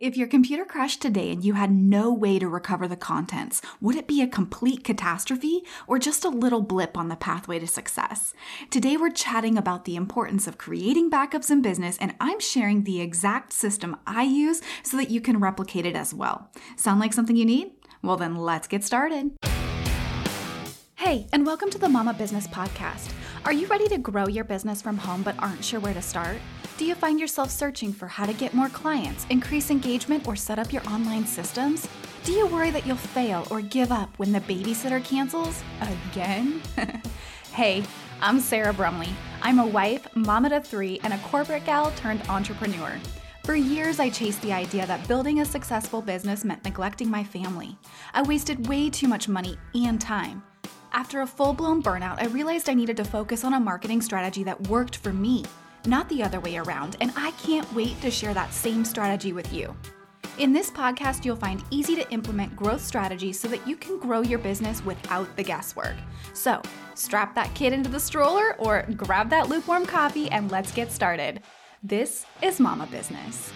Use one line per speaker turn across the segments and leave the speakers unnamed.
If your computer crashed today and you had no way to recover the contents, would it be a complete catastrophe or just a little blip on the pathway to success? Today we're chatting about the importance of creating backups in business, and I'm sharing the exact system I use so that you can replicate it as well. Sound like something you need? Well, then let's get started. Hey, and welcome to the Mama Business Podcast. Are you ready to grow your business from home but aren't sure where to start? Do you find yourself searching for how to get more clients, increase engagement, or set up your online systems? Do you worry that you'll fail or give up when the babysitter cancels? Again? hey, I'm Sarah Brumley. I'm a wife, mama to three, and a corporate gal turned entrepreneur. For years, I chased the idea that building a successful business meant neglecting my family. I wasted way too much money and time. After a full blown burnout, I realized I needed to focus on a marketing strategy that worked for me not the other way around, and I can't wait to share that same strategy with you. In this podcast, you'll find easy to implement growth strategies so that you can grow your business without the guesswork. So, strap that kid into the stroller or grab that lukewarm coffee and let's get started. This is Mama Business.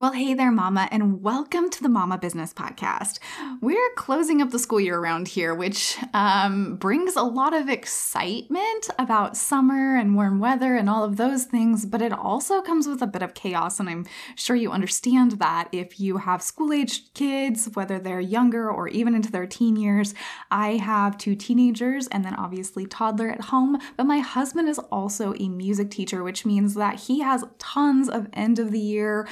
Well, hey there, Mama, and welcome to the Mama Business Podcast. We're closing up the school year around here, which um, brings a lot of excitement about summer and warm weather and all of those things, but it also comes with a bit of chaos. And I'm sure you understand that if you have school aged kids, whether they're younger or even into their teen years. I have two teenagers and then obviously toddler at home, but my husband is also a music teacher, which means that he has tons of end of the year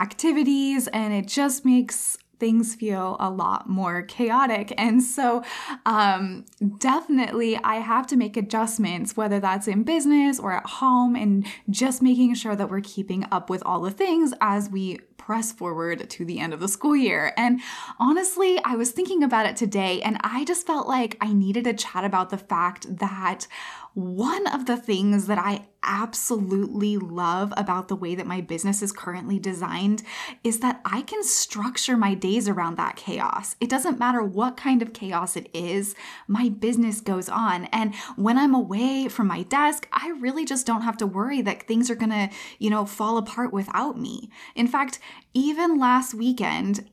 activities and it just makes things feel a lot more chaotic. And so, um, definitely, I have to make adjustments, whether that's in business or at home, and just making sure that we're keeping up with all the things as we press forward to the end of the school year. And honestly, I was thinking about it today, and I just felt like I needed to chat about the fact that one of the things that I absolutely love about the way that my business is currently designed is that I can structure my days around that chaos. It doesn't matter what kind of chaos it is, my business goes on. And when I'm away from my desk, I really just don't have to worry that things are gonna, you know, fall apart without me. In fact, even last weekend,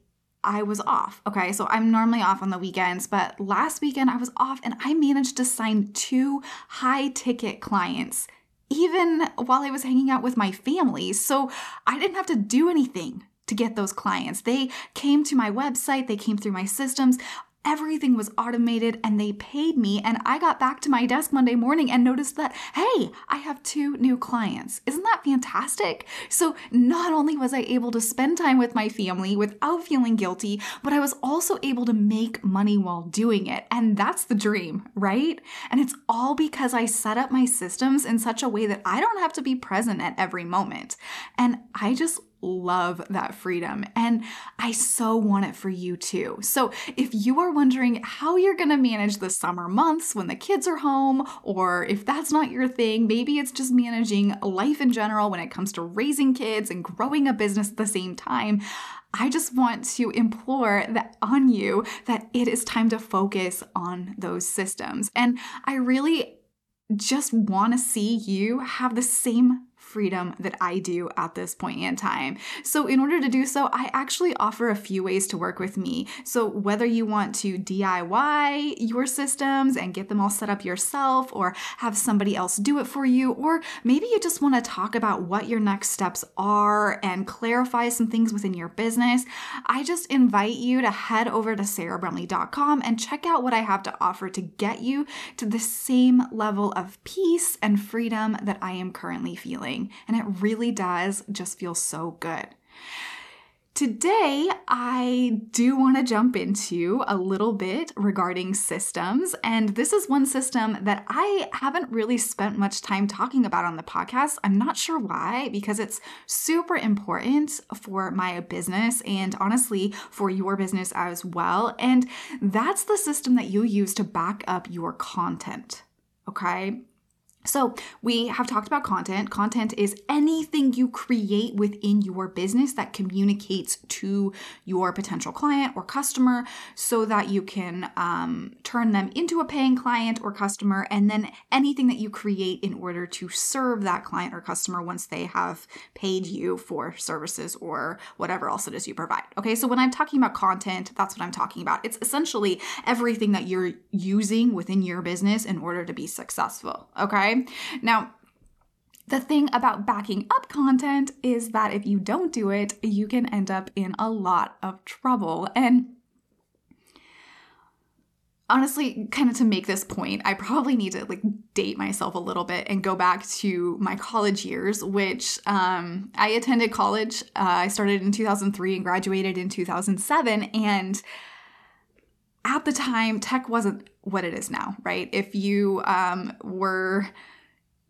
I was off. Okay, so I'm normally off on the weekends, but last weekend I was off and I managed to sign two high ticket clients even while I was hanging out with my family. So I didn't have to do anything to get those clients. They came to my website, they came through my systems. Everything was automated and they paid me. And I got back to my desk Monday morning and noticed that, hey, I have two new clients. Isn't that fantastic? So not only was I able to spend time with my family without feeling guilty, but I was also able to make money while doing it. And that's the dream, right? And it's all because I set up my systems in such a way that I don't have to be present at every moment. And I just love that freedom and I so want it for you too. So, if you are wondering how you're going to manage the summer months when the kids are home, or if that's not your thing, maybe it's just managing life in general when it comes to raising kids and growing a business at the same time. I just want to implore that on you that it is time to focus on those systems. And I really just want to see you have the same freedom that I do at this point in time. So, in order to do so, I actually offer a few ways to work with me. So, whether you want to DIY your systems and get them all set up yourself, or have somebody else do it for you, or maybe you just want to talk about what your next steps are and clarify some things within your business, I just invite you to head over to sarahbrumley.com and check out what I have to offer to get you to the same level of peace and freedom that I am currently feeling feeling, and it really does just feel so good. Today, I do want to jump into a little bit regarding systems. And this is one system that I haven't really spent much time talking about on the podcast. I'm not sure why, because it's super important for my business and honestly for your business as well. And that's the system that you use to back up your content. Okay. So, we have talked about content. Content is anything you create within your business that communicates to your potential client or customer so that you can um, turn them into a paying client or customer, and then anything that you create in order to serve that client or customer once they have paid you for services or whatever else it is you provide. Okay, so when I'm talking about content, that's what I'm talking about. It's essentially everything that you're using within your business in order to be successful. Now, the thing about backing up content is that if you don't do it, you can end up in a lot of trouble. And honestly, kind of to make this point, I probably need to like date myself a little bit and go back to my college years, which um, I attended college. Uh, I started in 2003 and graduated in 2007. And at the time, tech wasn't what it is now, right? If you um, were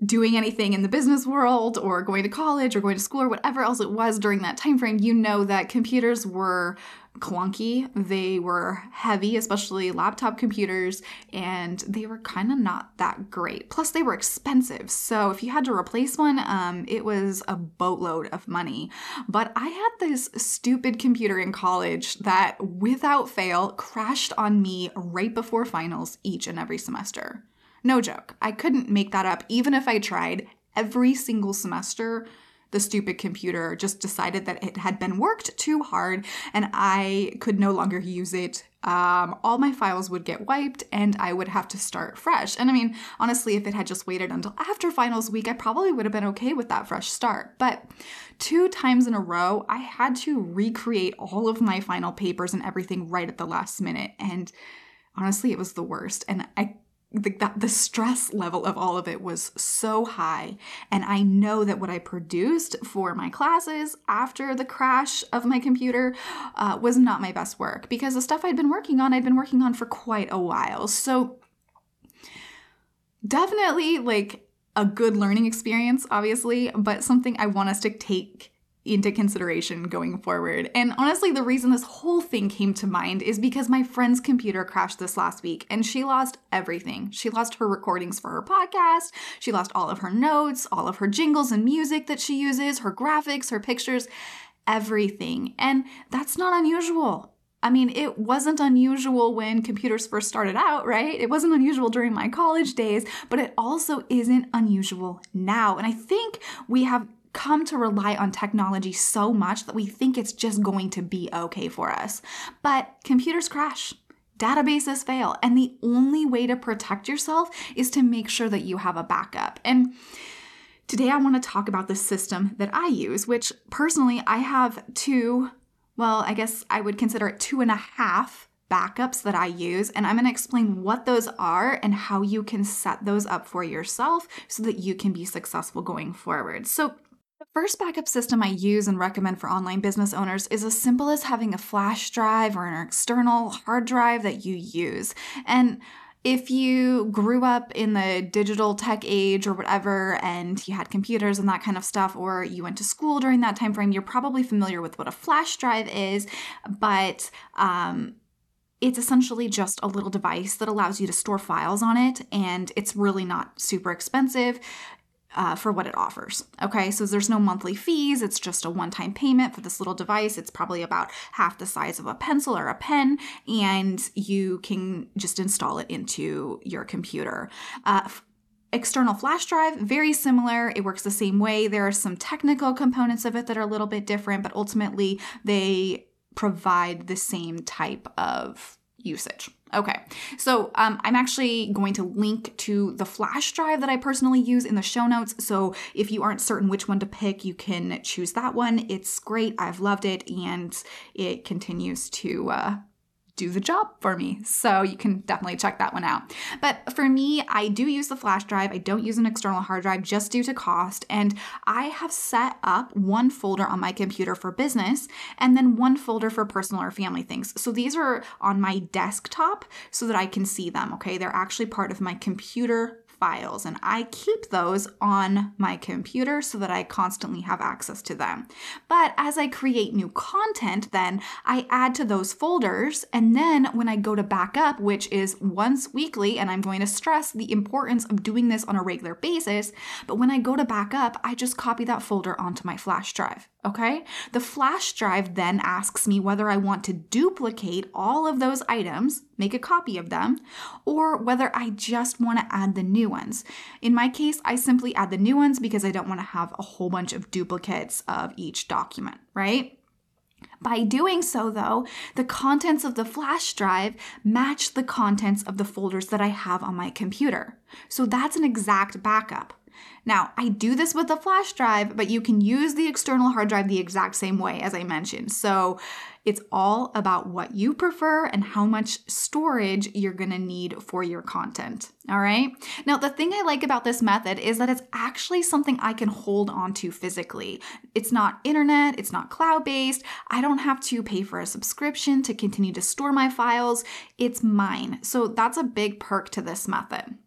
doing anything in the business world or going to college or going to school or whatever else it was during that time frame you know that computers were clunky they were heavy especially laptop computers and they were kind of not that great plus they were expensive so if you had to replace one um, it was a boatload of money but i had this stupid computer in college that without fail crashed on me right before finals each and every semester no joke. I couldn't make that up even if I tried. Every single semester, the stupid computer just decided that it had been worked too hard and I could no longer use it. Um, all my files would get wiped and I would have to start fresh. And I mean, honestly, if it had just waited until after finals week, I probably would have been okay with that fresh start. But two times in a row, I had to recreate all of my final papers and everything right at the last minute. And honestly, it was the worst. And I the, that the stress level of all of it was so high. And i know that what i produced for my classes after the crash of my computer uh, was not my best work because the stuff i'd been working on i'd been working on for quite a while. So definitely like a good learning experience obviously but something i want us to take into consideration going forward. And honestly, the reason this whole thing came to mind is because my friend's computer crashed this last week and she lost everything. She lost her recordings for her podcast, she lost all of her notes, all of her jingles and music that she uses, her graphics, her pictures, everything. And that's not unusual. I mean, it wasn't unusual when computers first started out, right? It wasn't unusual during my college days, but it also isn't unusual now. And I think we have come to rely on technology so much that we think it's just going to be okay for us. But computers crash. Databases fail, and the only way to protect yourself is to make sure that you have a backup. And today I want to talk about the system that I use, which personally I have two, well, I guess I would consider it two and a half backups that I use, and I'm going to explain what those are and how you can set those up for yourself so that you can be successful going forward. So, first backup system I use and recommend for online business owners is as simple as having a flash drive or an external hard drive that you use. And if you grew up in the digital tech age or whatever and you had computers and that kind of stuff or you went to school during that time frame you're probably familiar with what a flash drive is but um, it's essentially just a little device that allows you to store files on it, and it's really not super expensive uh, for what it offers. Okay, so there's no monthly fees, it's just a one time payment for this little device. It's probably about half the size of a pencil or a pen, and you can just install it into your computer. Uh, external flash drive very similar it works the same way there are some technical components of it that are a little bit different but ultimately they provide the same type of usage Okay, so um, I'm actually going to link to the flash drive that I personally use in the show notes. So if you aren't certain which one to pick, you can choose that one. It's great. I've loved it, and it continues to uh, do the job for me. So you can definitely check that one out. But for me, I do use the flash drive. I don't use an external hard drive just due to cost. And I have set up one folder on my computer for business and then one folder for personal or family things. So these are on my desktop so that I can see them. Okay. They're actually part of my computer files, and I keep those on my computer so that I constantly have access to them. But as I create new content, then I add to those folders, and then when I go to backup, which is once weekly, and I'm going to stress the importance of doing this on a regular basis, but when I go to backup, I just copy that folder onto my flash drive. Okay? The flash drive then asks me whether I want to duplicate all of those items, make a copy of them, or whether I just want to add the new ones. In my case, I simply add the new ones because I don't want to have a whole bunch of duplicates of each document, right? By doing so, though, the contents of the flash drive match the contents of the folders that I have on my computer. So that's an exact backup. Now, I do this with a flash drive, but you can use the external hard drive the exact same way as I mentioned. So it's all about what you prefer and how much storage you're gonna need for your content. All right. Now, the thing I like about this method is that it's actually something I can hold onto physically. It's not internet, it's not cloud based. I don't have to pay for a subscription to continue to store my files. It's mine. So that's a big perk to this method.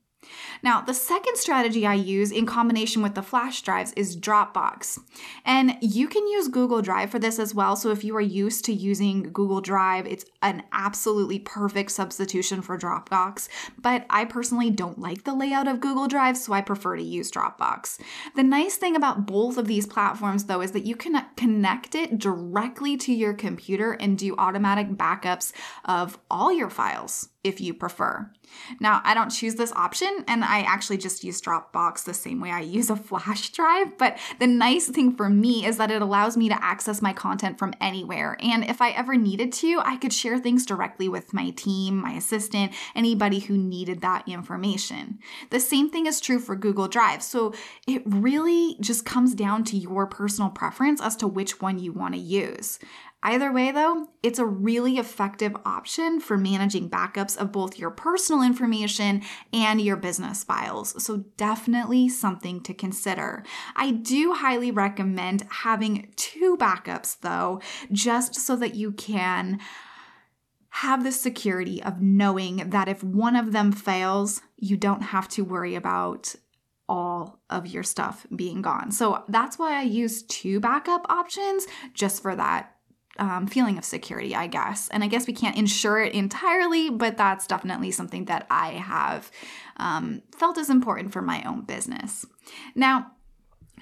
Now, the second strategy I use in combination with the flash drives is Dropbox. And you can use Google Drive for this as well. So if you are used to using Google Drive, it's an absolutely perfect substitution for Dropbox. But I personally don't like the layout of Google Drive, so I prefer to use Dropbox. The nice thing about both of these platforms, though, is that you can connect it directly to your computer and do automatic backups of all your files if you prefer. Now, I don't choose this option and I actually just use Dropbox the same way I use a flash drive, but the nice thing for me is that it allows me to access my content from anywhere. And if I ever needed to, I could share things directly with my team, my assistant, anybody who needed that information. The same thing is true for Google Drive. So it really just comes down to your personal preference as to which one you want to use. Either way, though, it's a really effective option for managing backups of both your personal information and your business files. So, definitely something to consider. I do highly recommend having two backups, though, just so that you can have the security of knowing that if one of them fails, you don't have to worry about all of your stuff being gone. So that's why I use two backup options just for that um, feeling of security, I guess. And I guess we can't ensure it entirely, but that's definitely something that I have um, felt is important for my own business. Now,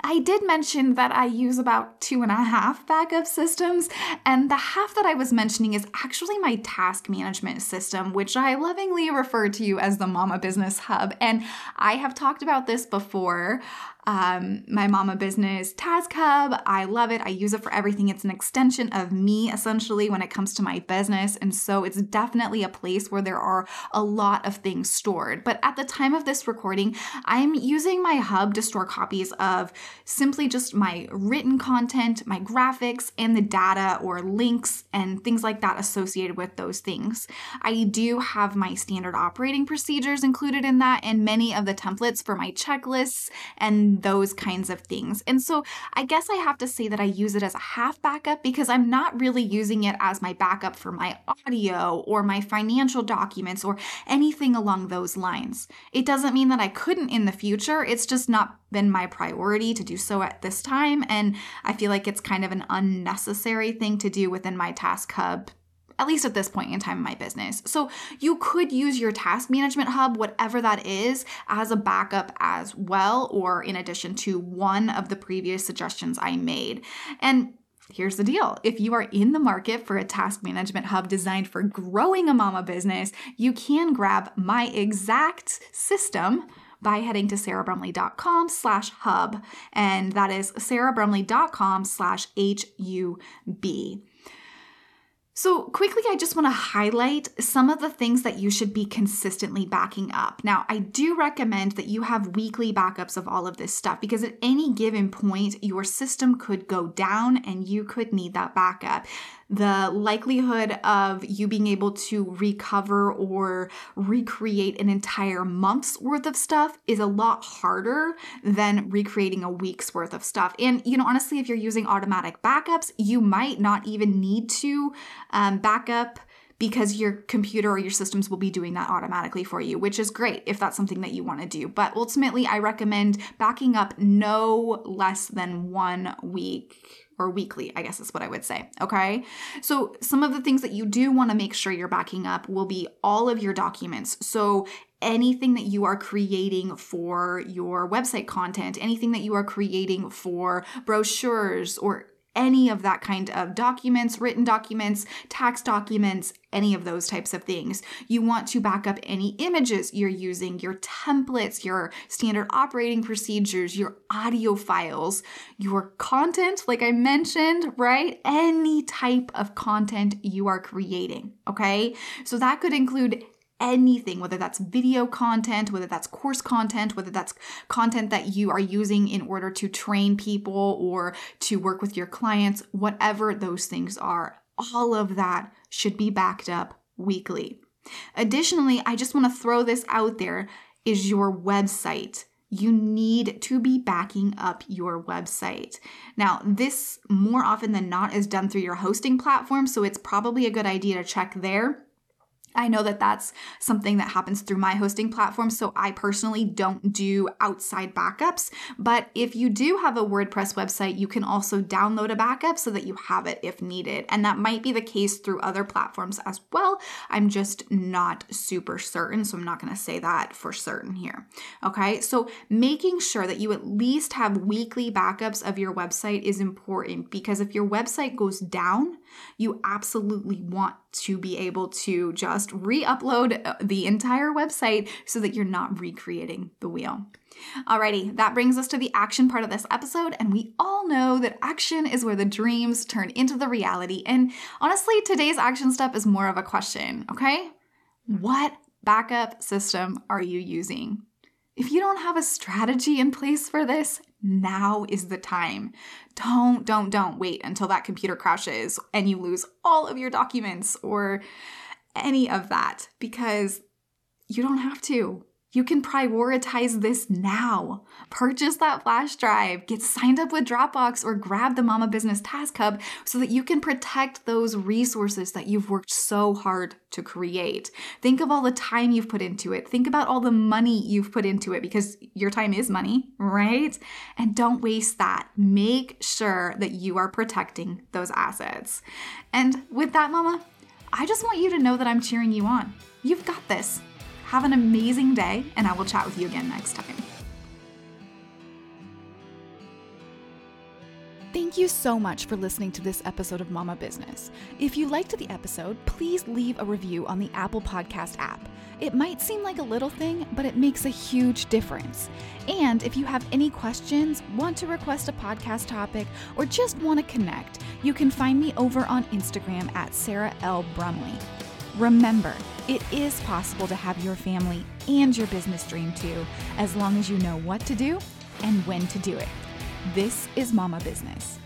I did mention that I use about two and a half backup systems, and the half that I was mentioning is actually my task management system, which I lovingly refer to as the Mama Business Hub. And I have talked about this before um, my mama business task hub i love it. I use it for everything. It's an extension of me essentially when it comes to my business. And so it's definitely a place where there are a lot of things stored. But at the time of this recording i'm using my hub to store copies of simply just my written content my graphics and the data or links and things like that associated with those things. I do have my standard operating procedures included in that and many of the templates for my checklists and those kinds of things. And so I guess I have to say that I use it as a half backup because I'm not really using it as my backup for my audio or my financial documents or anything along those lines. It doesn't mean that I couldn't in the future, it's just not been my priority to do so at this time. And I feel like it's kind of an unnecessary thing to do within my Task Hub at least at this point in time in my business. So you could use your task management hub, whatever that is, as a backup as well, or in addition to one of the previous suggestions I made. And Here's the deal. If you are in the market for a task management hub designed for growing a mama business, you can grab my exact system by heading to sarahbrumley.com slash hub. And that is sarahbrumley.com slash H-U-B. So, quickly, I just want to highlight some of the things that you should be consistently backing up. Now, I do recommend that you have weekly backups of all of this stuff because at any given point, your system could go down and you could need that backup the likelihood of you being able to recover or recreate an entire month's worth of stuff is a lot harder than recreating a week's worth of stuff. And, you know, honestly, if you're using automatic backups, you might not even need to um, because your computer or your systems will be doing that automatically for you, which is great if that's something that you want to do. But ultimately, I recommend backing up no less than one week or weekly, I guess is what I would say. Okay. So, some of the things that you do want to make sure you're backing up will be all of your documents. So, anything that you are creating for your website content, anything that you are creating for brochures or any of that kind of documents, written documents, tax documents, any of those types of things. You want to back up any images you're using, your templates, your standard operating procedures, your audio files, your content, like I mentioned, right? Any type of content you are creating, okay? So that could include anything, whether that's video content, whether that's course content, whether that's content that you are using in order to train people or to work with your clients, whatever those things are, all of that should be backed up weekly. Additionally, I just want to throw this out there is your website. You need to be backing up your website. Now, this more often than not is done through your hosting platform, so it's probably a good idea to check there. I know that that's something that happens through my hosting platform, so I personally don't do outside backups. But if you do have a WordPress website, you can also download a backup so that you have it if needed. And that might be the case through other platforms as well. I'm just not super certain, so I'm not to say that for certain here. Okay, so making sure that you at least have weekly backups of your website is important because if your website goes down, you absolutely want to be able to just re upload uh, the entire website so that you're not recreating the wheel. Alrighty, that brings us to the action part of this episode, and we all know that action is where the dreams turn into the reality. And honestly, today's action step is more of a question, okay? What backup system are you using? If you don't have a strategy in place for this, now is the time. Don't, don't, don't wait until that computer crashes and you lose all of your documents or any of that because you don't have to. You can prioritize this now. Purchase that flash drive, get signed up with Dropbox, or grab the Mama Business Task Hub so that you can protect those resources that you've worked so hard to create. Think of all the time you've put into it. Think about all the money you've put into it because your time is money, right? And don't waste that. Make sure that you are protecting those assets. And with that, Mama, I just want you to know that I'm cheering you on. You've got this. Have an amazing day, and I will chat with you again next time. Thank you so much for listening to this episode of Mama Business. If you liked the episode, please leave a review on the Apple Podcast app. It might seem like a little thing, but it makes a huge difference. And if you have any questions, want to request a podcast topic, or just want to connect, you can find me over on Instagram at Sarah L. Brumley. Remember, it is possible to have your family and your business dream too, as long as you know what to do and when to do it. This is Mama Business.